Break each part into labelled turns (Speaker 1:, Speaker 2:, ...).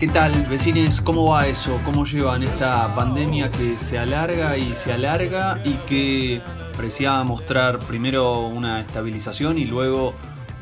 Speaker 1: ¿qué tal vecines? ¿Cómo va eso? ¿Cómo llevan esta pandemia que se alarga y se alarga y que parecía mostrar primero una estabilización y luego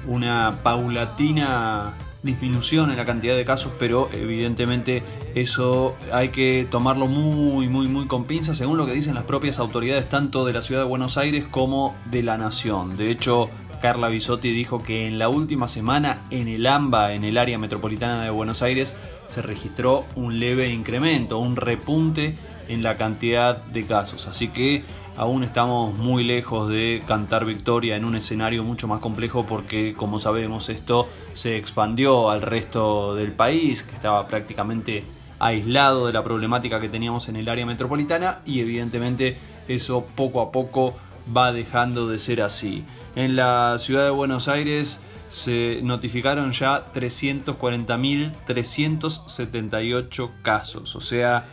Speaker 1: una paulatina disminución en la cantidad de casos, pero evidentemente eso hay que tomarlo muy, muy, muy con pinzas, según lo que dicen las propias autoridades, tanto de la ciudad de Buenos Aires como de la nación. De hecho, Carla Bisotti dijo que en la última semana en el AMBA, en el área metropolitana de Buenos Aires, se registró un leve incremento, un repunte en la cantidad de casos. Así que aún estamos muy lejos de cantar victoria en un escenario mucho más complejo porque, como sabemos, esto se expandió al resto del país, que estaba prácticamente aislado de la problemática que teníamos en el área metropolitana y evidentemente eso poco a poco va dejando de ser así. En la ciudad de Buenos Aires se notificaron ya 340.378 casos, o sea,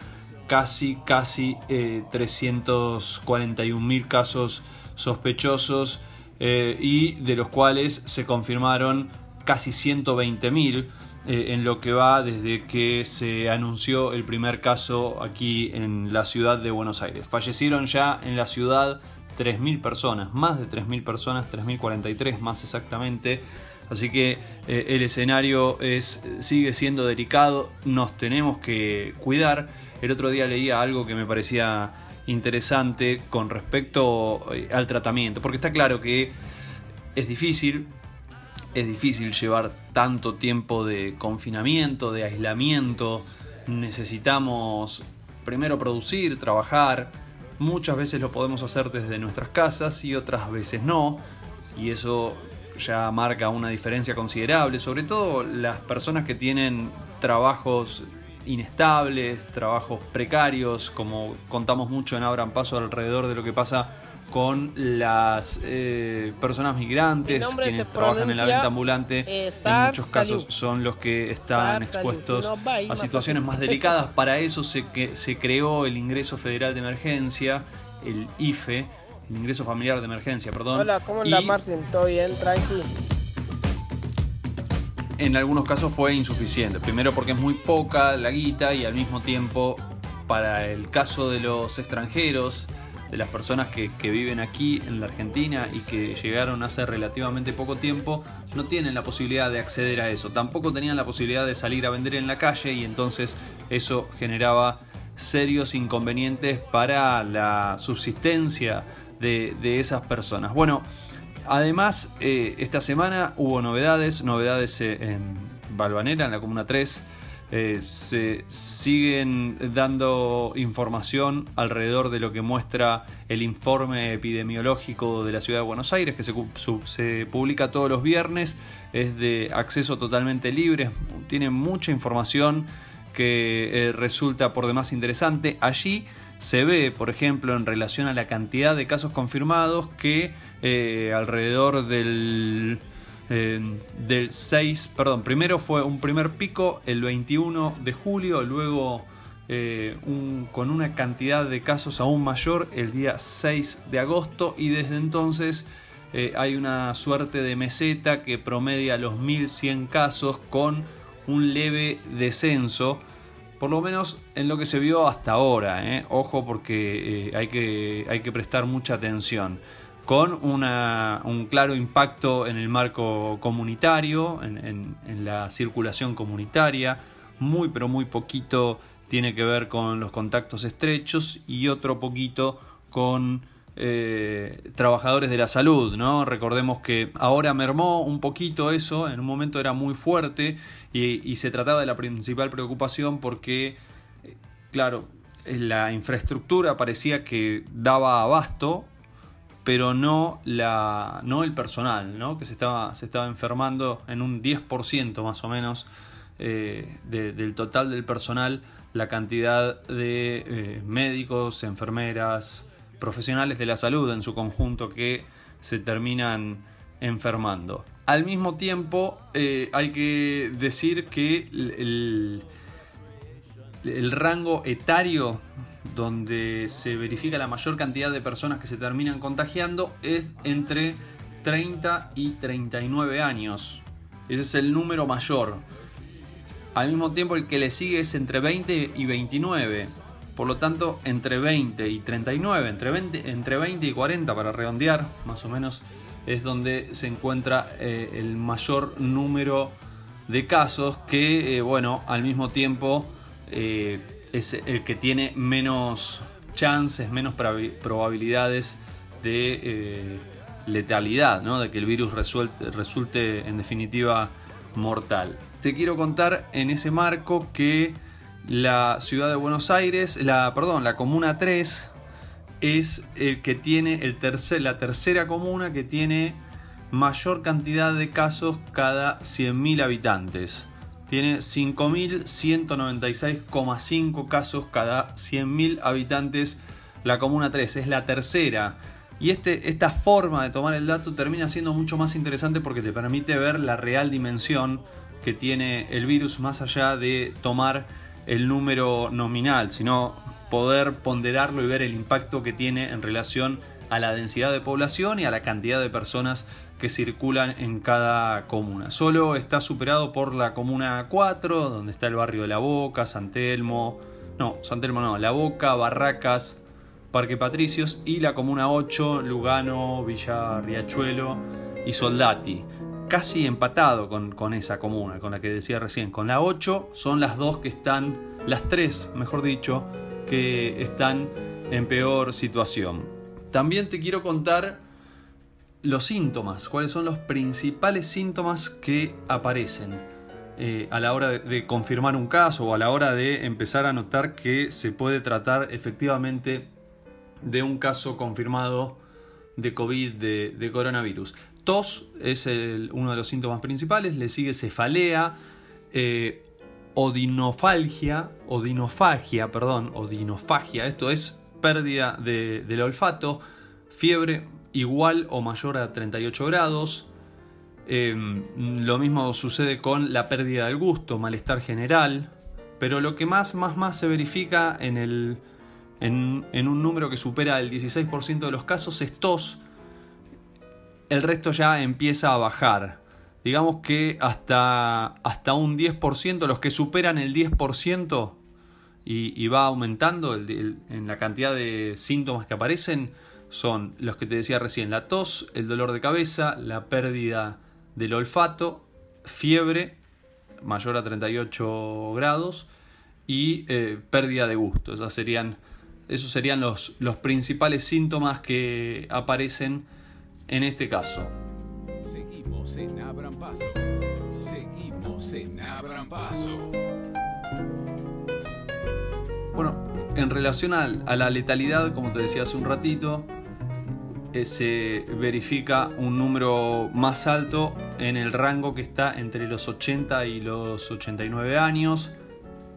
Speaker 1: casi, casi eh, 341.000 casos sospechosos eh, y de los cuales se confirmaron casi 120.000 eh, en lo que va desde que se anunció el primer caso aquí en la ciudad de Buenos Aires. Fallecieron ya en la ciudad 3.000 personas, más de 3.000 personas, 3.043 más exactamente. Así que eh, el escenario es, sigue siendo delicado, nos tenemos que cuidar. El otro día leía algo que me parecía interesante con respecto eh, al tratamiento, porque está claro que es difícil, es difícil llevar tanto tiempo de confinamiento, de aislamiento. Necesitamos primero producir, trabajar, Muchas veces lo podemos hacer desde nuestras casas y otras veces no. Y eso ya marca una diferencia considerable, sobre todo las personas que tienen trabajos inestables, trabajos precarios, como contamos mucho en Abran Paso alrededor de lo que pasa con las eh, personas migrantes quienes trabajan en la venta ambulante. En muchos casos son los que están expuestos a situaciones más delicadas. Para eso se, que, se creó el ingreso federal de emergencia el IFE el ingreso familiar de emergencia perdón.
Speaker 2: Hola cómo anda Martín todo bien tranqui.
Speaker 1: en algunos casos fue insuficiente. Primero porque es muy poca la guita y al mismo tiempo para el caso de los extranjeros de las personas que, viven aquí en la Argentina y que llegaron hace relativamente poco tiempo no tienen la posibilidad de acceder a eso. Tampoco tenían la posibilidad de salir a vender en la calle y entonces eso generaba serios inconvenientes para la subsistencia de, esas personas. Bueno, además eh, esta semana hubo novedades, novedades en Balvanera, en la Comuna 3 eh, se siguen dando información alrededor de lo que muestra el informe epidemiológico de la ciudad de Buenos Aires, que se, publica todos los viernes, es de acceso totalmente libre, tiene mucha información que eh, resulta por demás interesante. Allí se ve, por ejemplo, en relación a la cantidad de casos confirmados, que eh, alrededor del del 6, perdón, primero fue un primer pico el 21 de julio, luego eh, con una cantidad de casos aún mayor el día 6 de agosto y desde entonces eh, hay una suerte de meseta que promedia los 1100 casos con un leve descenso. Por lo menos en lo que se vio hasta ahora, ¿eh? ojo porque hay, que, hay que prestar mucha atención con un claro impacto en el marco comunitario, en, la circulación comunitaria, muy pero muy poquito tiene que ver con los contactos estrechos y otro poquito con eh, trabajadores de la salud, ¿no? Recordemos que ahora mermó un poquito eso, en un momento era muy fuerte y, y se trataba de la principal preocupación porque, eh, claro, la infraestructura parecía que daba abasto pero no, la, no el personal, ¿no? que se estaba, se estaba enfermando en un 10% más o menos eh, del total del personal, la cantidad de eh, médicos, enfermeras, profesionales de la salud en su conjunto que se terminan enfermando. Al mismo tiempo, eh, hay que decir que el, el rango etario donde se verifica la mayor cantidad de personas que se terminan contagiando es entre 30 y 39 años. Ese es el número mayor. Al mismo tiempo el que le sigue es entre 20 y 29. Por lo tanto, entre 20 y 39, entre 20, entre 20 y 40 para redondear, más o menos, es donde se encuentra eh, el mayor número de casos que, eh, bueno, al mismo tiempo eh, es el que tiene menos chances, menos probabilidades de letalidad, ¿no? de que el virus resulte en definitiva mortal. Te quiero contar en ese marco que la ciudad de Buenos Aires, la, perdón, la comuna 3 es el que tiene el tercer, la tercera comuna que tiene mayor cantidad de casos cada 100.000 habitantes. Tiene 5.196,5 casos cada 100.000 habitantes. La comuna 3 es la tercera. Y este, esta forma de tomar el dato termina siendo mucho más interesante porque te permite ver la real dimensión que tiene el virus más allá de tomar el número nominal, sino poder ponderarlo y ver el impacto que tiene en relación a la densidad de población y a la cantidad de personas que circulan en cada comuna. Solo está superado por la comuna 4, donde está el barrio de La Boca, San Telmo, no, San Telmo no, La Boca, Barracas, Parque Patricios y la comuna 8, Lugano, Villa Riachuelo y Soldati casi empatado con, esa comuna, con la que decía recién. Con la 8 son las dos que están, las tres, mejor dicho, que están en peor situación. También te quiero contar los síntomas, cuáles son los principales síntomas que aparecen eh, a la hora de, confirmar un caso o a la hora de empezar a notar que se puede tratar efectivamente de un caso confirmado de COVID, de coronavirus. Tos es uno de los síntomas principales, le sigue cefalea, eh, odinofalgia, odinofagia, perdón, odinofagia, esto es pérdida del olfato, fiebre igual o mayor a 38 grados, em, lo mismo sucede con la pérdida del gusto, malestar general, pero lo que más, más, más se verifica en, el, en, un número que supera el 16% de los casos es tos, el resto ya empieza a bajar. Digamos que hasta, hasta un 10%, los que superan el 10% y, va aumentando en la cantidad de síntomas que aparecen, son los que te decía recién, la tos, el dolor de cabeza, la pérdida del olfato, fiebre mayor a 38 grados y eh, pérdida de gusto. Esos serían, esos serían los, los principales síntomas que aparecen en este caso. Seguimos en Abran Paso. Seguimos en Abran Paso. Bueno, en relación a, la letalidad, como te decía hace un ratito, se verifica un número más alto en el rango que está entre los 80 y los 89 años,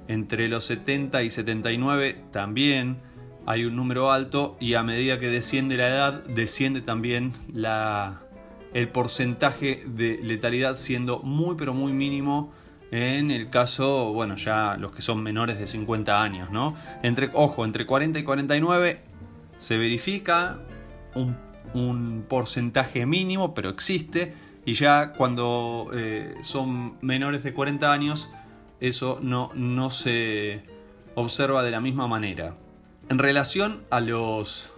Speaker 1: entre los 70 y 79 también, hay un número alto y a medida que desciende la edad, desciende también la, el porcentaje de letalidad siendo muy pero muy mínimo en el caso, bueno, ya los que son menores de 50 años, ¿no? Entre, ojo, entre 40 y 49 se verifica un, porcentaje mínimo, pero existe, y ya cuando eh, son menores de 40 años, eso no, no se observa de la misma manera. En relación a los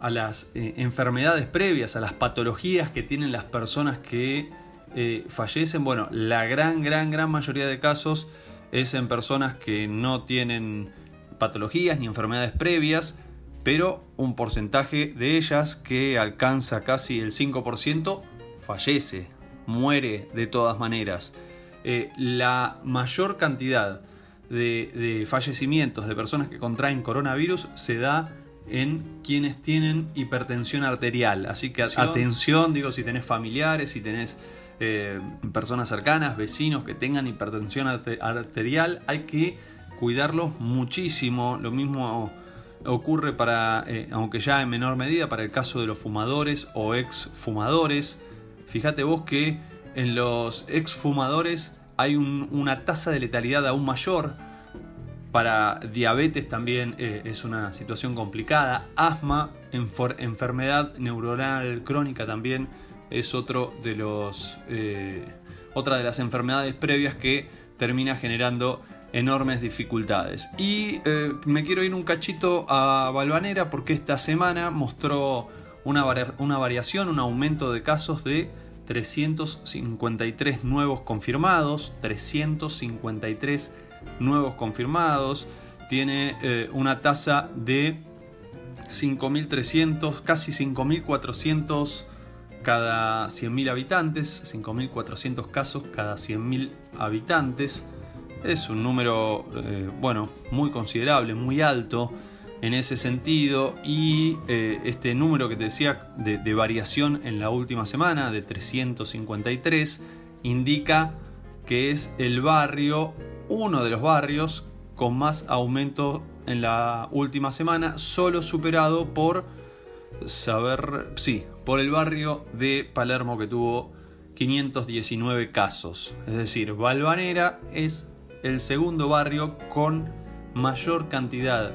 Speaker 1: a las eh, enfermedades previas, a las patologías que tienen las personas que eh, fallecen, bueno, la gran, gran, gran mayoría de casos es en personas que no tienen patologías ni enfermedades previas, pero un porcentaje de ellas que alcanza casi el 5% fallece, muere de todas maneras. Eh, la mayor cantidad de, fallecimientos de personas que contraen coronavirus se da en quienes tienen hipertensión arterial. Así que atención, digo, si tenés familiares, si tenés eh, personas cercanas, vecinos que tengan hipertensión arterial, hay que cuidarlos muchísimo. Lo mismo ocurre para, eh, aunque ya en menor medida, para el caso de los fumadores o ex fumadores. Fíjate vos que en los ex fumadores hay una tasa de letalidad aún mayor. Para diabetes también eh, es una situación complicada. Asma, enfermedad neuronal crónica también es otro de los, eh, otra de las enfermedades previas que termina generando enormes dificultades. Y eh, me quiero ir un cachito a Balvanera porque esta semana mostró una, una variación, un aumento de casos de 353 nuevos confirmados, 353 nuevos confirmados, tiene eh, una tasa de 5.300, casi 5.400 cada 100.000 habitantes, 5.400 casos cada 100.000 habitantes. Es un número, eh, bueno, muy considerable, muy alto en ese sentido y eh, este número que te decía de, variación en la última semana de 353 indica que es el barrio, uno de los barrios con más aumento en la última semana, solo superado por saber, sí, por el barrio de Palermo que tuvo 519 casos. Es decir, Valvanera es el segundo barrio con mayor cantidad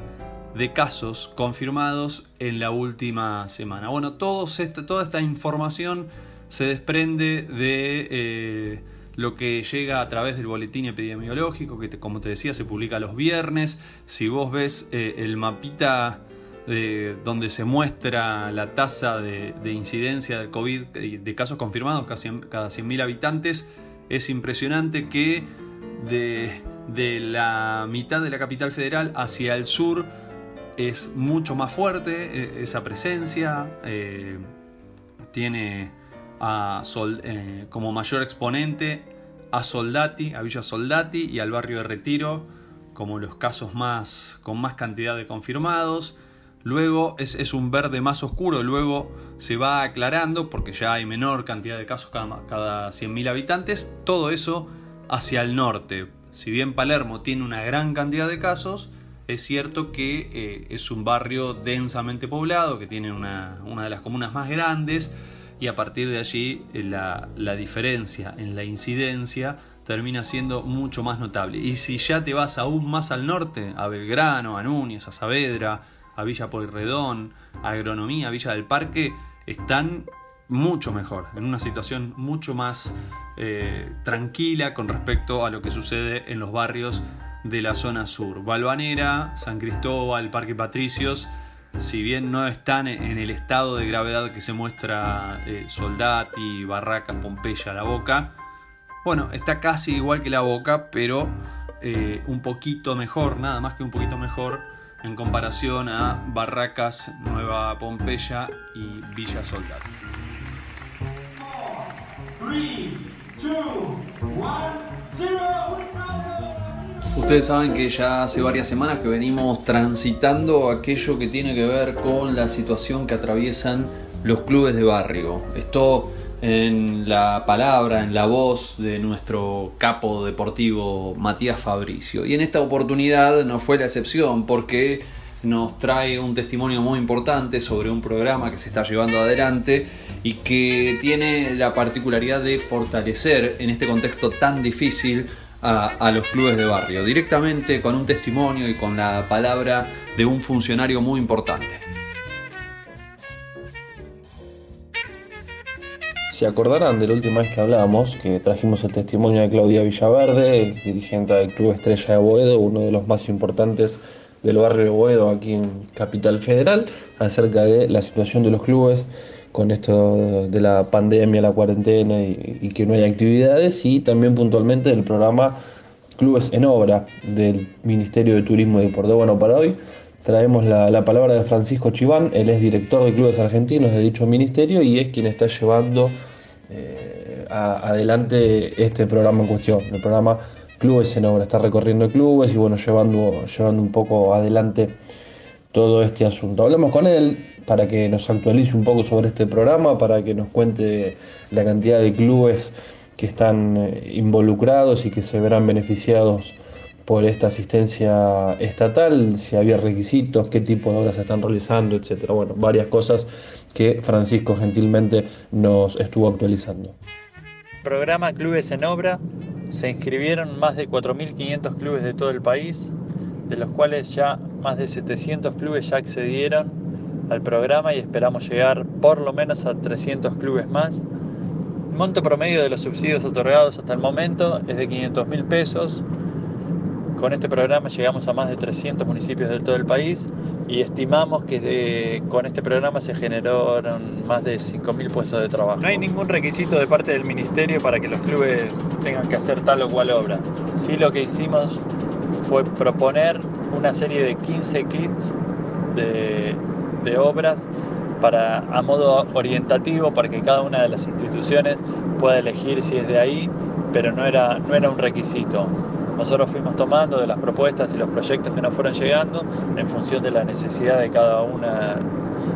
Speaker 1: de casos confirmados en la última semana. Bueno, toda esta información se desprende de eh, lo que llega a través del boletín epidemiológico, que como te decía se publica los viernes. Si vos ves eh, el mapita de, donde se muestra la tasa de, incidencia del COVID, de casos confirmados cada 100.000 habitantes, es impresionante que de, de la mitad de la capital federal hacia el sur, es mucho más fuerte e, esa presencia, eh, tiene a eh, como mayor exponente a Soldati, a Villa Soldati y al barrio de Retiro como los casos más con más cantidad de confirmados. Luego es, un verde más oscuro, luego se va aclarando porque ya hay menor cantidad de casos cada, cada 100.000 habitantes. Todo eso hacia el norte. Si bien Palermo tiene una gran cantidad de casos, es cierto que eh, es un barrio densamente poblado, que tiene una, de las comunas más grandes y a partir de allí eh, la, diferencia en la incidencia termina siendo mucho más notable. Y si ya te vas aún más al norte, a Belgrano, a Núñez, a Saavedra, a Villa Pueyrredón, a Agronomía, a Villa del Parque, están mucho mejor, en una situación mucho más eh, tranquila con respecto a lo que sucede en los barrios de la zona sur. Balvanera, San Cristóbal, Parque Patricios, si bien no están en el estado de gravedad que se muestra eh, Soldati, Barracas, Pompeya, La Boca, bueno, está casi igual que La Boca, pero eh, un poquito mejor, nada más que un poquito mejor en comparación a Barracas, Nueva Pompeya y Villa Soldati. Ustedes saben que ya hace varias semanas que venimos transitando aquello que tiene que ver con la situación que atraviesan los clubes de barrio. Esto en la palabra, en la voz de nuestro capo deportivo Matías Fabricio. Y en esta oportunidad no fue la excepción porque nos trae un testimonio muy importante sobre un programa que se está llevando adelante y que tiene la particularidad de fortalecer en este contexto tan difícil a, los clubes de barrio, directamente con un testimonio y con la palabra de un funcionario muy importante.
Speaker 3: Se acordarán de la última vez que hablábamos, que trajimos el testimonio de Claudia Villaverde, dirigente del Club Estrella de Boedo, uno de los más importantes del barrio de Boedo aquí en Capital Federal, acerca de la situación de los clubes con esto de la pandemia, la cuarentena y, que no hay actividades, y también puntualmente del programa Clubes en Obra del Ministerio de Turismo y Deporte. Bueno, para hoy traemos la, palabra de Francisco Chiván, él es director de Clubes Argentinos de dicho ministerio y es quien está llevando eh, adelante este programa en cuestión, el programa Clubes en Obra. Está recorriendo clubes y bueno, llevando, llevando un poco adelante todo este asunto. Hablamos con él, para que nos actualice un poco sobre este programa, para que nos cuente la cantidad de clubes que están eh, involucrados y que se verán beneficiados por esta asistencia estatal, si había requisitos, qué tipo de obras se están realizando, etcétera. Bueno, varias cosas que Francisco gentilmente nos estuvo actualizando.
Speaker 4: Programa Clubes en Obra. Se inscribieron más de 4.500 clubes de todo el país, de los cuales ya más de 700 clubes ya accedieron al programa y esperamos llegar por lo menos a 300 clubes más. monto promedio de los subsidios otorgados hasta el momento es de 500 mil pesos. Con este programa llegamos a más de 300 municipios de todo el país y estimamos que con este programa se generaron más de 5.000 puestos de trabajo. No hay ningún requisito de parte del ministerio para que los clubes tengan que hacer tal o cual obra. Sí lo que hicimos fue proponer una serie de 15 kits de, de obras para, a modo orientativo para que cada una de las instituciones pueda elegir si es de ahí, pero no era, no era un requisito. Nosotros fuimos tomando de las propuestas y los proyectos que nos fueron llegando en función de la necesidad de cada una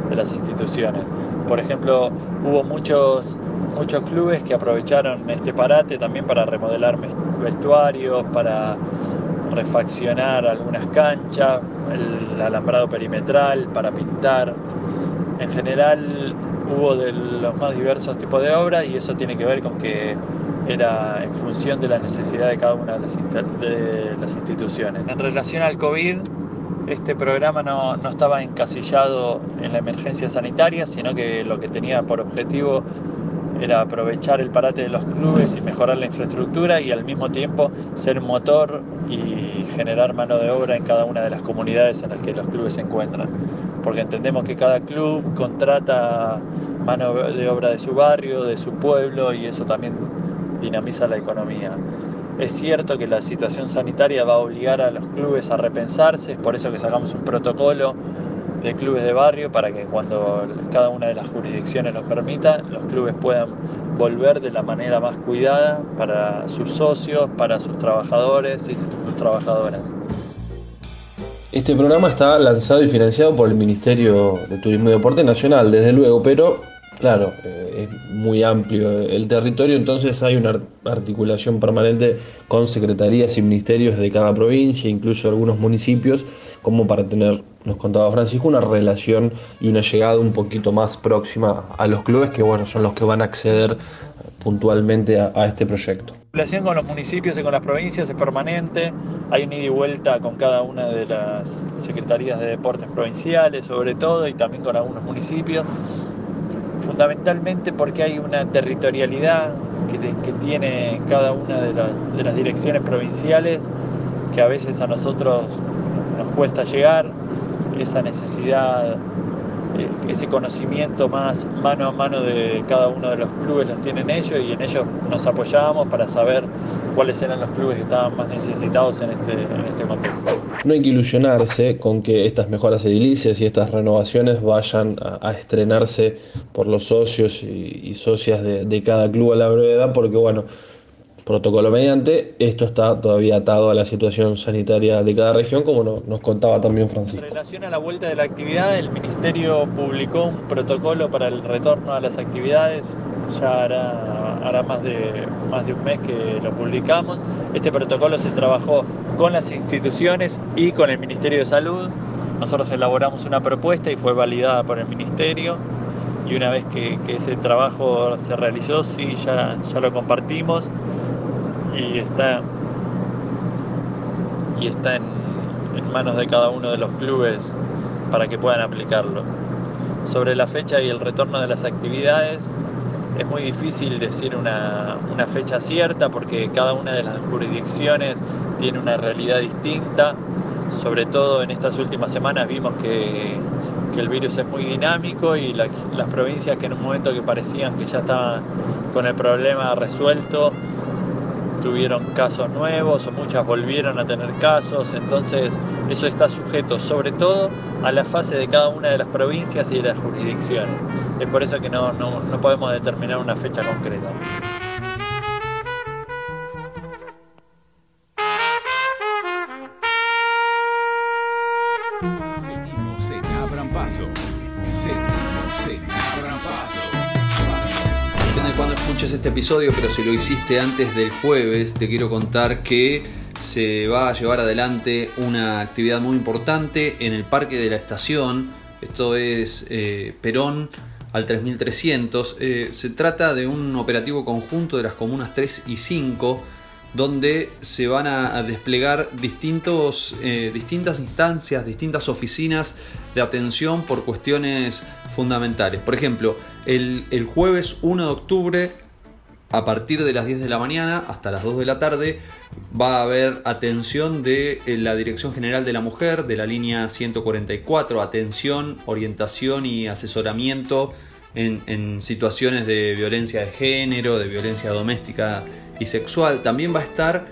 Speaker 4: de las instituciones. Por ejemplo, hubo muchos, muchos clubes que aprovecharon este parate también para remodelar vestuarios, para refaccionar algunas canchas, el alambrado perimetral, para pintar. En general hubo de los más diversos tipos de obras y eso tiene que ver con que era en función de la necesidad de cada una de las, de las instituciones. En relación al COVID, este programa no, no, estaba encasillado en la emergencia sanitaria, sino que lo que tenía por objetivo era aprovechar el parate de los clubes y mejorar la infraestructura y al mismo tiempo ser motor y generar mano de obra en cada una de las comunidades en las que los clubes se encuentran. Porque entendemos que cada club contrata mano de obra de su barrio, de su pueblo y eso también dinamiza la economía. Es cierto que la situación sanitaria va a obligar a los clubes a repensarse, es por eso que sacamos un protocolo de clubes de barrio para que cuando cada una de las jurisdicciones lo permita, los clubes puedan volver de la manera más cuidada para sus socios, para sus trabajadores y sus trabajadoras.
Speaker 3: Este programa está lanzado y financiado por el Ministerio de Turismo y Deporte Nacional, desde luego, pero Claro, eh, es muy amplio el territorio, entonces hay una articulación permanente con secretarías y ministerios de cada provincia, incluso algunos municipios, como para tener, nos contaba Francisco, una relación y una llegada un poquito más próxima a los clubes, que bueno, son los que van a acceder puntualmente a, este proyecto.
Speaker 4: La relación con los municipios y con las provincias es permanente, hay un ida y vuelta con cada una de las secretarías de deportes provinciales, sobre todo, y también con algunos municipios fundamentalmente porque hay una territorialidad que, tiene cada una de, las direcciones provinciales que a veces a nosotros nos cuesta llegar, esa necesidad ese conocimiento más mano a mano de cada uno de los clubes los tienen ellos y en ellos nos apoyábamos para saber cuáles eran los clubes que estaban más necesitados en este, en este contexto.
Speaker 3: No hay que ilusionarse con que estas mejoras edilicias y estas renovaciones vayan a, estrenarse por los socios y, socias de cada club a la brevedad, porque bueno, protocolo mediante, esto está todavía atado a la situación sanitaria de cada región, como nos contaba también Francisco.
Speaker 4: En relación a la vuelta de la actividad, el Ministerio publicó un protocolo para el retorno a las actividades, ya hará, más, de, un mes que lo publicamos. Este protocolo se trabajó con las instituciones y con el Ministerio de Salud. Nosotros elaboramos una propuesta y fue validada por el Ministerio y una vez que, ese trabajo se realizó, sí, ya lo compartimos y está, y está en, manos de cada uno de los clubes para que puedan aplicarlo. Sobre la fecha y el retorno de las actividades, es muy difícil decir una, fecha cierta porque cada una de las jurisdicciones tiene una realidad distinta. Sobre todo en estas últimas semanas vimos que, el virus es muy dinámico y las provincias que en un momento que parecían que ya estaban con el problema resuelto, tuvieron casos nuevos o muchas volvieron a tener casos, entonces eso está sujeto sobre todo a la fase de cada una de las provincias y de las jurisdicciones. Es por eso que no, no podemos determinar una fecha concreta.
Speaker 1: Episodio, pero si lo hiciste antes del jueves, te quiero contar que se va a llevar adelante una actividad muy importante en el Parque de la Estación. Esto es eh, Perón al 3300. Eh, se trata de un operativo conjunto de las comunas 3 y 5 donde se van a, desplegar distintos, eh, distintas instancias, distintas oficinas de atención por cuestiones fundamentales. Por ejemplo, el, el jueves 1 de octubre a partir de las 10 de la mañana hasta las 2 de la tarde va a haber atención de eh, la Dirección General de la Mujer, de la línea 144, atención, orientación y asesoramiento en, situaciones de violencia de género, de violencia doméstica y sexual. También va a estar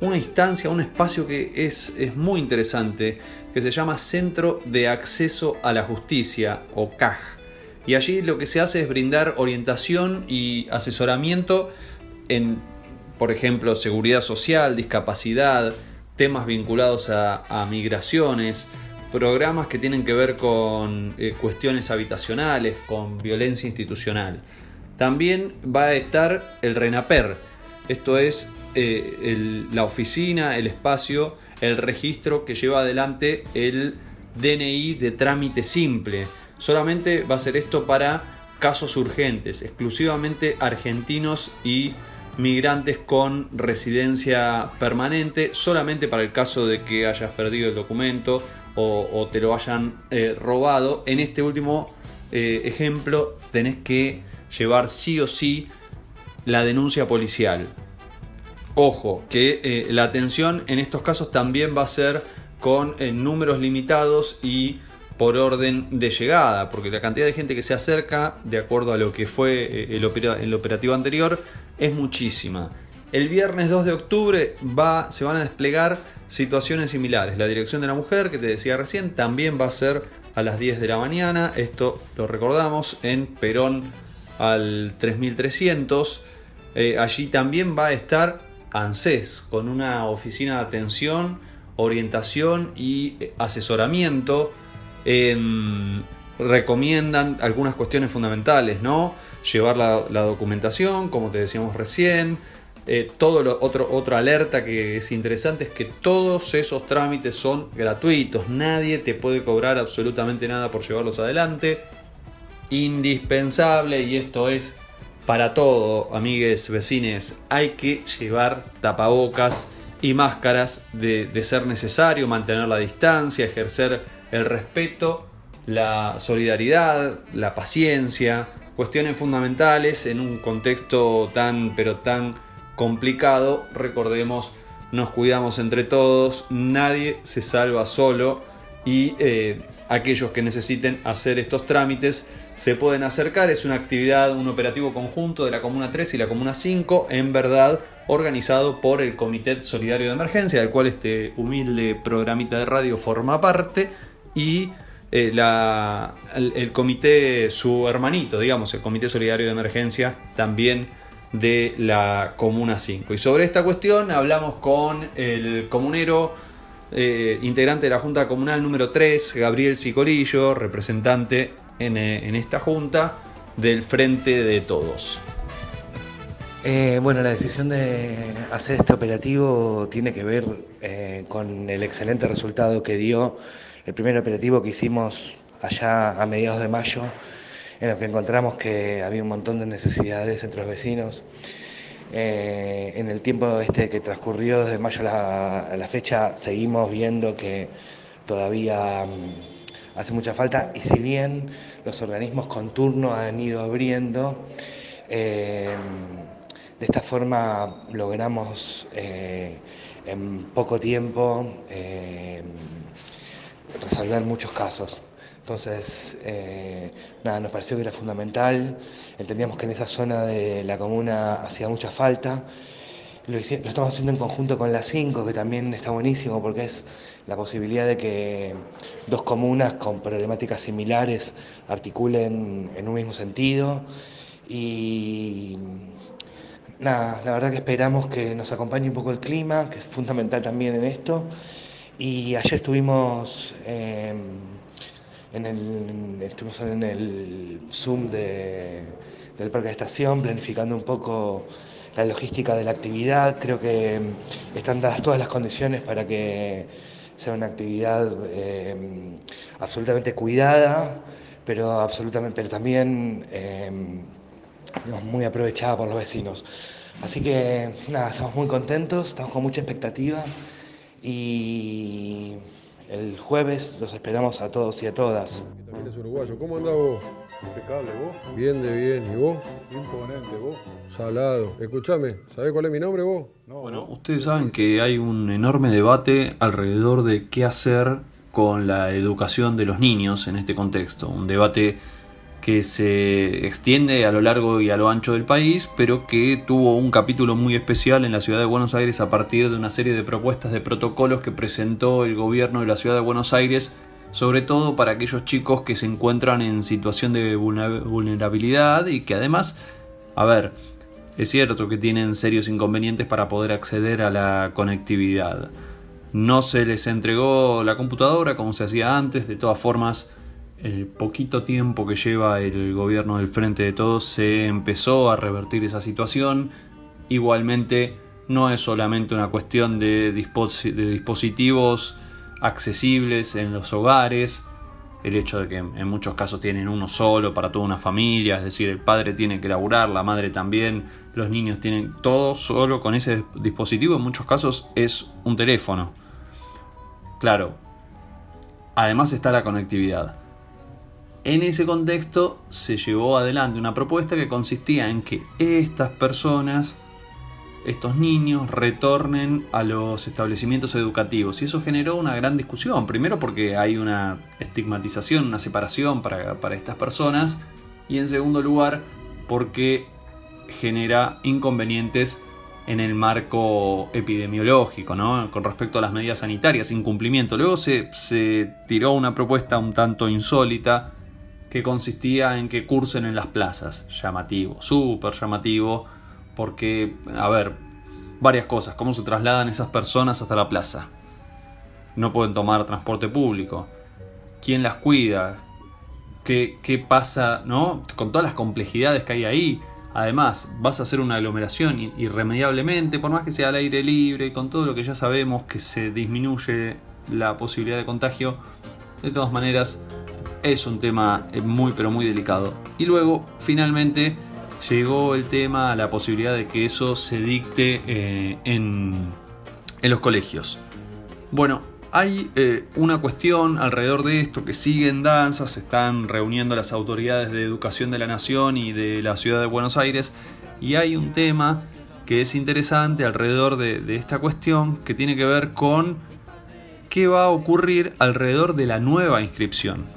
Speaker 1: una instancia, un espacio que es, es muy interesante, que se llama Centro de Acceso a la Justicia o CAJ. Y allí lo que se hace es brindar orientación y asesoramiento en, por ejemplo, seguridad social, discapacidad, temas vinculados a migraciones, programas que tienen que ver con eh, cuestiones habitacionales, con violencia institucional. También va a estar el RENAPER, esto es eh, la oficina, el espacio, el registro que lleva adelante el DNI de trámite simple. Solamente va a ser esto para casos urgentes, exclusivamente argentinos y migrantes con residencia permanente, solamente para el caso de que hayas perdido el documento o, te lo hayan eh, robado. En este último eh, ejemplo tenés que llevar sí o sí la denuncia policial. Ojo, que eh, la atención en estos casos también va a ser con números limitados y por orden de llegada, porque la cantidad de gente que se acerca, de acuerdo a lo que fue el, el operativo anterior, es muchísima. El viernes 2 de octubre va, se van a desplegar situaciones similares. La dirección de la mujer, que te decía recién, también va a ser a las 10 de la mañana. Esto lo recordamos en Perón al 3300. Eh, allí también va a estar ANSES con una oficina de atención, orientación y recomiendan algunas cuestiones fundamentales, ¿no? Llevar la, documentación, como te decíamos recién, eh, todo lo, otro, otra alerta que es interesante es que todos esos trámites son gratuitos. Nadie te puede cobrar absolutamente nada por llevarlos adelante. Indispensable, y esto es para todo, amigues, vecines, hay que llevar tapabocas y máscaras de ser necesario, mantener la distancia, ejercer el respeto, la solidaridad, la paciencia, cuestiones fundamentales en un contexto tan pero tan complicado, recordemos, nos cuidamos entre todos, nadie se salva solo y eh, aquellos que necesiten hacer estos trámites se pueden acercar. Es una actividad, un operativo conjunto de la Comuna 3 y la Comuna 5, en verdad organizado por el Comité Solidario de Emergencia, del cual este humilde programita de radio forma parte, y eh, el, comité, su hermanito, digamos, el Comité Solidario de Emergencia, también de la Comuna 5. Y sobre esta cuestión hablamos con el comunero eh, integrante de la Junta Comunal número 3, Gabriel Cicolillo, representante en, eh, en esta Junta del Frente de Todos.
Speaker 5: Bueno, la decisión de hacer este operativo tiene que ver con el excelente resultado que dio el primer operativo que hicimos allá a mediados de mayo en el que encontramos que había un montón de necesidades entre los vecinos. Eh, en el tiempo este que transcurrió desde mayo a la, fecha seguimos viendo que todavía mm, hace mucha falta y si bien los organismos con turno han ido abriendo, eh, de esta forma logramos eh, en poco tiempo resolver muchos casos. Entonces, eh, nada, nos pareció que era fundamental, entendíamos que en esa zona de la comuna hacía mucha falta. Lo, estamos haciendo en conjunto con la 5, que también está buenísimo porque es la posibilidad de que dos comunas con problemáticas similares articulen en un mismo sentido. Y nada, la verdad que esperamos que nos acompañe un poco el clima, que es fundamental también en esto. Y ayer estuvimos... Eh, en el, estuvimos en el Zoom del Parque de Estación, planificando un poco la logística de la actividad. Creo que están dadas todas las condiciones para que sea una actividad eh, absolutamente cuidada, pero, absolutamente, pero también muy aprovechada por los vecinos. Así que nada, estamos muy contentos, estamos con mucha expectativa y el jueves los esperamos a todos y a todas.
Speaker 6: también es uruguayo. ¿Cómo andás vos? Impecable, vos.
Speaker 7: Bien de bien, ¿y vos?
Speaker 6: Imponente, vos.
Speaker 7: Salado. Escúchame, ¿sabés cuál es mi nombre vos?
Speaker 6: No,
Speaker 1: Bueno,
Speaker 6: vos.
Speaker 1: ustedes saben que hay un enorme debate alrededor de qué hacer con la educación de los niños en este contexto. Un debate que se extiende a lo largo y a lo ancho del país, pero que tuvo un capítulo muy especial en la ciudad de Buenos Aires a partir de una serie de propuestas de protocolos que presentó el gobierno de la ciudad de Buenos Aires, sobre todo para aquellos chicos que se encuentran en situación de vulner- vulnerabilidad y que además, a ver, es cierto que tienen serios inconvenientes para poder acceder a la conectividad. No se les entregó la computadora como se hacía antes, de todas formas, el poquito tiempo que lleva el gobierno del Frente de Todos se empezó a revertir esa situación. Igualmente, no es solamente una cuestión de, disposi- de dispositivos accesibles en los hogares, el hecho de que en muchos casos tienen uno solo para toda una familia, es decir, el padre tiene que laburar, la madre también, los niños tienen todo solo con ese dispositivo, en muchos casos es un teléfono. Claro, además está la conectividad. En ese contexto se llevó adelante una propuesta que consistía en que estas personas, estos niños, retornen a los establecimientos educativos. Y eso generó una gran discusión. Primero porque hay una estigmatización, una separación para, para estas personas. Y en segundo lugar porque genera inconvenientes en el marco epidemiológico, ¿no? Con respecto a las medidas sanitarias, incumplimiento. Luego se, se tiró una propuesta un tanto insólita que consistía en que cursen en las plazas. Llamativo, súper llamativo, porque, a ver, varias cosas. ¿Cómo se trasladan esas personas hasta la plaza? No pueden tomar transporte público. ¿Quién las cuida? ¿Qué, qué pasa, no? Con todas las complejidades que hay ahí. Además, vas a hacer una aglomeración irremediablemente, por más que sea al aire libre, con todo lo que ya sabemos que se disminuye la posibilidad de contagio. De todas maneras, es un tema muy pero muy delicado. Y luego, finalmente, llegó el tema a la posibilidad de que eso se dicte eh, en, en, los colegios. Bueno, hay eh, una cuestión alrededor de esto que sigue en danza, se están reuniendo las autoridades de educación de la nación y de la ciudad de Buenos Aires y hay un tema que es interesante alrededor de, de esta cuestión que tiene que ver con qué va a ocurrir alrededor de la nueva inscripción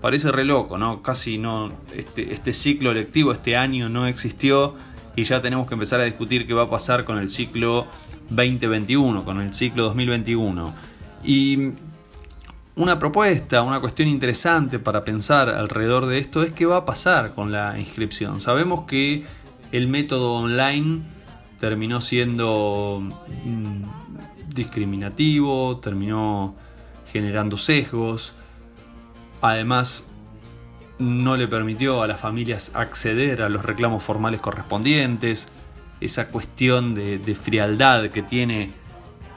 Speaker 1: parece re loco, ¿no? Casi no. Este, este ciclo lectivo, este año no existió y ya tenemos que empezar a discutir qué va a pasar con el ciclo 2021, con el ciclo 2021. Y una propuesta, una cuestión interesante para pensar alrededor de esto es qué va a pasar con la inscripción. Sabemos que el método online terminó siendo mm, discriminativo, terminó generando sesgos, Además, no le permitió a las familias acceder a los reclamos formales correspondientes. Esa cuestión de, frialdad que tiene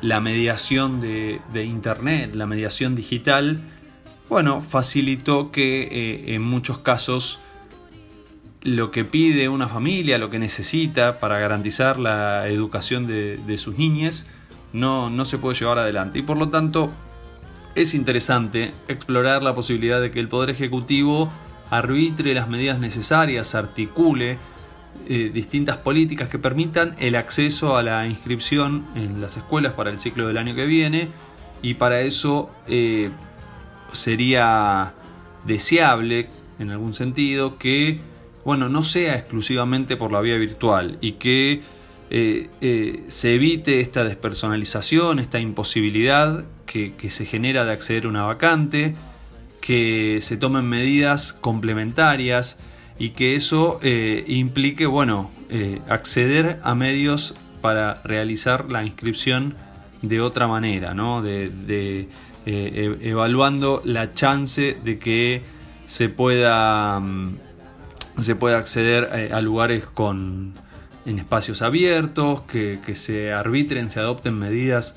Speaker 1: la mediación de, de, Internet, la mediación digital, bueno, facilitó que eh, en muchos casos lo que pide una familia, lo que necesita para garantizar la educación de, de sus niñas, no, no se puede llevar adelante. Y por lo tanto, es interesante explorar la posibilidad de que el Poder Ejecutivo arbitre las medidas necesarias, articule eh, distintas políticas que permitan el acceso a la inscripción en las escuelas para el ciclo del año que viene y para eso eh, sería deseable en algún sentido que bueno no sea exclusivamente por la vía virtual y que eh, eh, se evite esta despersonalización, esta imposibilidad que, se genera de acceder a una vacante, que se tomen medidas complementarias y que eso eh, implique, bueno, acceder a medios para realizar la inscripción de otra manera, ¿no? De, de evaluando la chance de que se pueda, um, se pueda acceder a lugares con en espacios abiertos, que, que, se arbitren, se adopten medidas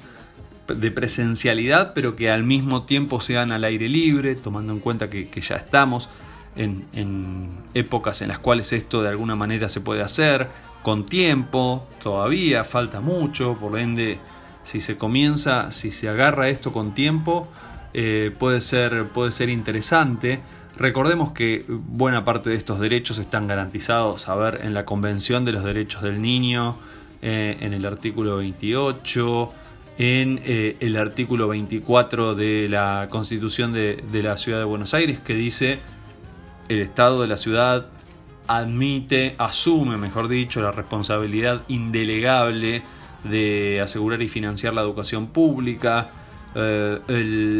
Speaker 1: de presencialidad, pero que al mismo tiempo sean al aire libre, tomando en cuenta que, ya estamos en, en, épocas en las cuales esto de alguna manera se puede hacer, con tiempo, todavía falta mucho, por ende, si se comienza, si se agarra esto con tiempo, eh, puede, ser, puede ser interesante. Recordemos que buena parte de estos derechos están garantizados, a ver, en la Convención de los Derechos del Niño, eh, en el artículo 28, en eh, el artículo 24 de la Constitución de, de la Ciudad de Buenos Aires, que dice el Estado de la ciudad admite, asume, mejor dicho, la responsabilidad indelegable de asegurar y financiar la educación pública. Eh,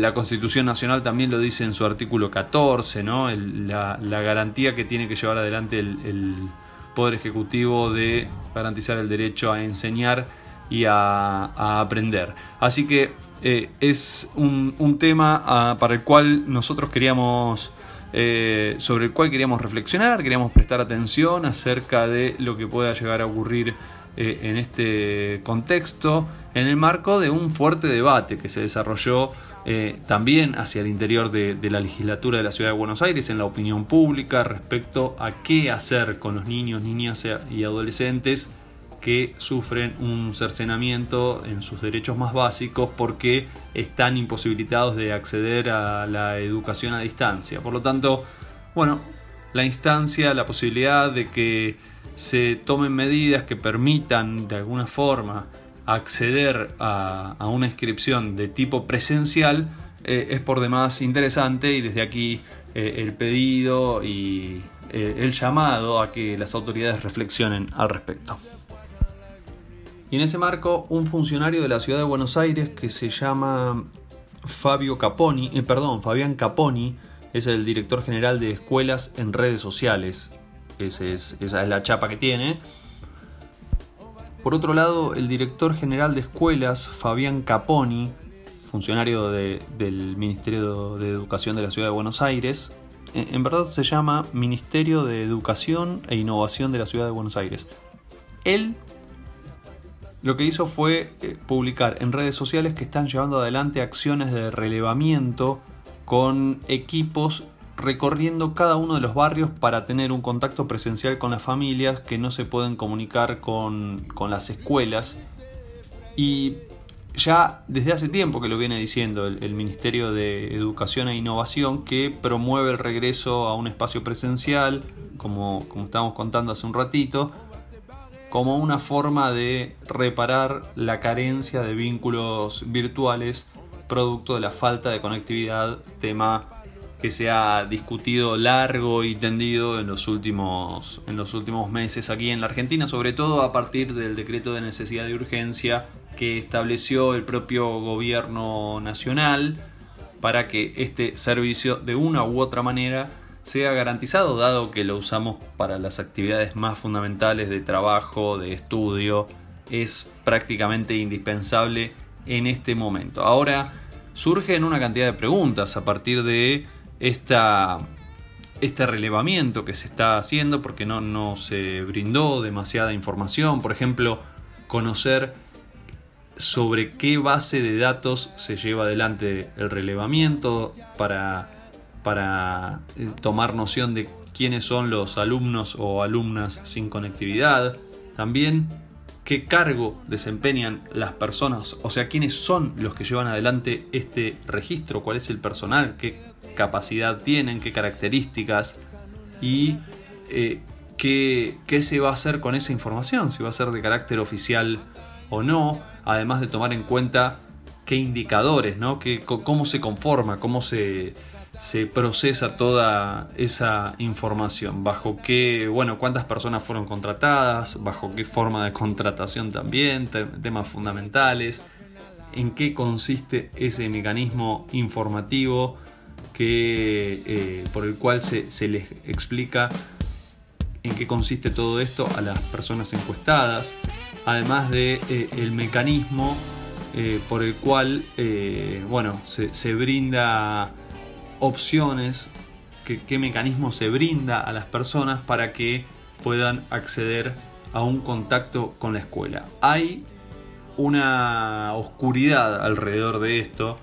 Speaker 1: la Constitución Nacional también lo dice en su artículo 14, ¿no? la, garantía que tiene que llevar adelante el, Poder Ejecutivo de garantizar el derecho a enseñar y a, aprender. Así que eh, es un, tema ah, para el cual nosotros queríamos eh, sobre el cual queríamos reflexionar, queríamos prestar atención acerca de lo que pueda llegar a ocurrir en este contexto, en el marco de un fuerte debate que se desarrolló eh, también hacia el interior de, la legislatura de la Ciudad de Buenos Aires, en la opinión pública, respecto a qué hacer con los niños, niñas y adolescentes que sufren un cercenamiento en sus derechos más básicos porque están imposibilitados de acceder a la educación a distancia. Por lo tanto, bueno, la instancia, la posibilidad de que se tomen medidas que permitan de alguna forma acceder a, una inscripción de tipo presencial eh, es por demás interesante y desde aquí eh, el pedido y eh, el llamado a que las autoridades reflexionen al respecto. Y en ese marco, un funcionario de la ciudad de Buenos Aires que se llama Fabio Caponi, perdón, Fabián Caponi, es el director general de escuelas en redes sociales. esa es la chapa que tiene. Por otro lado, el director general de escuelas, Fabián Caponi, funcionario del Ministerio de Educación de la Ciudad de Buenos Aires, en verdad se llama Ministerio de Educación e Innovación de la Ciudad de Buenos Aires. Él lo que hizo fue eh, publicar en redes sociales que están llevando adelante acciones de relevamiento con equipos recorriendo cada uno de los barrios para tener un contacto presencial con las familias que no se pueden comunicar con, las escuelas. Y ya desde hace tiempo que lo viene diciendo el, Ministerio de Educación e Innovación que promueve el regreso a un espacio presencial, como, como estábamos contando hace un ratito, como una forma de reparar la carencia de vínculos virtuales producto de la falta de conectividad, tema que se ha discutido largo y tendido en los últimos, en los últimos meses aquí en la Argentina, sobre todo a partir del decreto de necesidad de urgencia que estableció el propio gobierno nacional para que este servicio de una u otra manera sea garantizado, dado que lo usamos para las actividades más fundamentales de trabajo, de estudio, es prácticamente indispensable en este momento. Ahora surgen una cantidad de preguntas a partir de esta, este relevamiento que se está haciendo porque no, no se brindó demasiada información. Por ejemplo, conocer sobre qué base de datos se lleva adelante el relevamiento para para eh, tomar noción de quiénes son los alumnos o alumnas sin conectividad. También qué cargo desempeñan las personas, o sea, quiénes son los que llevan adelante este registro, cuál es el personal, qué capacidad tienen, qué características y eh, qué, qué, se va a hacer con esa información, si va a ser de carácter oficial o no, además de tomar en cuenta qué indicadores, ¿no? cómo se conforma, cómo se, se procesa toda esa información, bajo qué, bueno, cuántas personas fueron contratadas, bajo qué forma de contratación también, temas fundamentales, en qué consiste ese mecanismo informativo que, eh, por el cual se, les explica en qué consiste todo esto a las personas encuestadas, además de eh, el mecanismo eh, por el cual bueno, se, se brinda opciones, qué, mecanismo se brinda a las personas para que puedan acceder a un contacto con la escuela. Hay una oscuridad alrededor de esto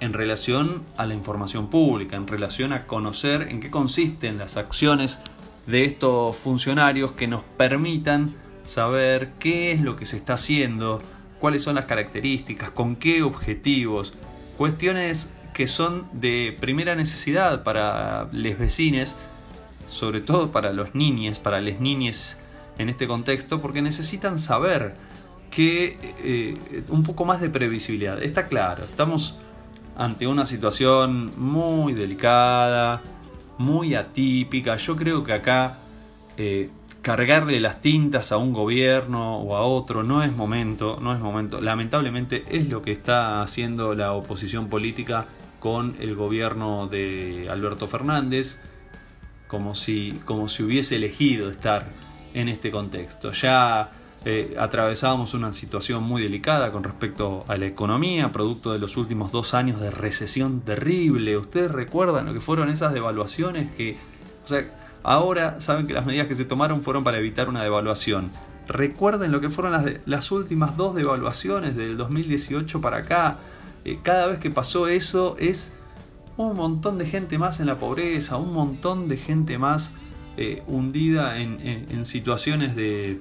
Speaker 1: en relación a la información pública, en relación a conocer en qué consisten las acciones de estos funcionarios que nos permitan saber qué es lo que se está haciendo, cuáles son las características, con qué objetivos, cuestiones que son de primera necesidad para los vecines, sobre todo para los niños, para las niñas en este contexto, porque necesitan saber que eh, un poco más de previsibilidad. Está claro, estamos ante una situación muy delicada, muy atípica. Yo creo que acá eh, cargarle las tintas a un gobierno o a otro no es momento, no es momento. Lamentablemente es lo que está haciendo la oposición política con el gobierno de Alberto Fernández, como si, como si hubiese elegido estar en este contexto. Ya eh, atravesábamos una situación muy delicada con respecto a la economía, producto de los últimos dos años de recesión terrible. ¿Ustedes recuerdan lo que fueron esas devaluaciones que... O sea, ahora saben que las medidas que se tomaron fueron para evitar una devaluación. Recuerden lo que fueron las, últimas dos devaluaciones del 2018 para acá. Eh, cada vez que pasó eso es un montón de gente más en la pobreza, un montón de gente más eh, hundida en situaciones de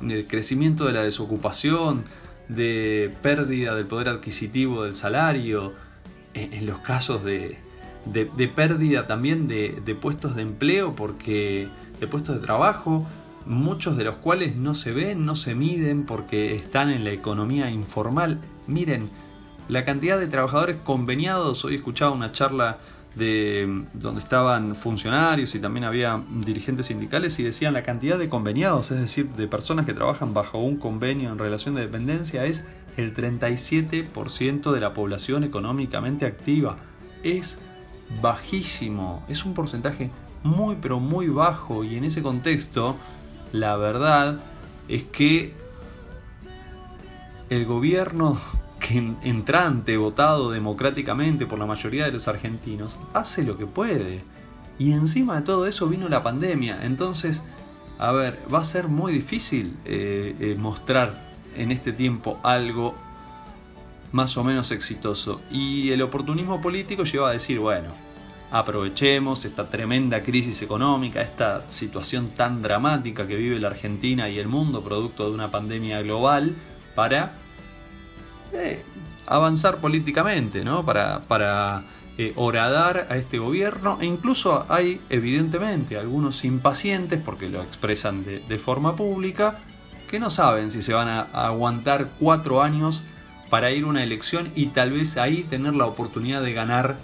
Speaker 1: de crecimiento de la desocupación, de pérdida del poder adquisitivo del salario, en, los casos de, pérdida también de, puestos de empleo, porque de puestos de trabajo, muchos de los cuales no se ven, no se miden porque están en la economía informal. Miren, la cantidad de trabajadores conveniados, hoy escuchaba una charla de donde estaban funcionarios y también había dirigentes sindicales y decían la cantidad de conveniados, es decir, de personas que trabajan bajo un convenio en relación de dependencia es el 37% de la población económicamente activa. Es bajísimo, es un porcentaje muy pero muy bajo y en ese contexto la verdad es que el gobierno entrante, votado democráticamente por la mayoría de los argentinos, hace lo que puede. Y encima de todo eso vino la pandemia. Entonces, a ver, va a ser muy difícil eh, eh, mostrar en este tiempo algo más o menos exitoso. Y el oportunismo político lleva a decir, bueno, aprovechemos esta tremenda crisis económica, esta situación tan dramática que vive la Argentina y el mundo producto de una pandemia global, para eh, avanzar políticamente, ¿no? Para, para eh, horadar a este gobierno. E incluso hay, evidentemente, algunos impacientes, porque lo expresan de, forma pública, que no saben si se van a, aguantar cuatro años para ir a una elección y tal vez ahí tener la oportunidad de ganar,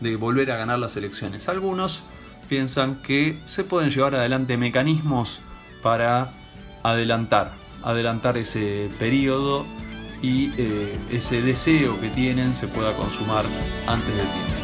Speaker 1: de volver a ganar las elecciones. Algunos piensan que se pueden llevar adelante mecanismos para adelantar, adelantar ese periodo y eh, ese deseo que tienen se pueda consumar antes del tiempo.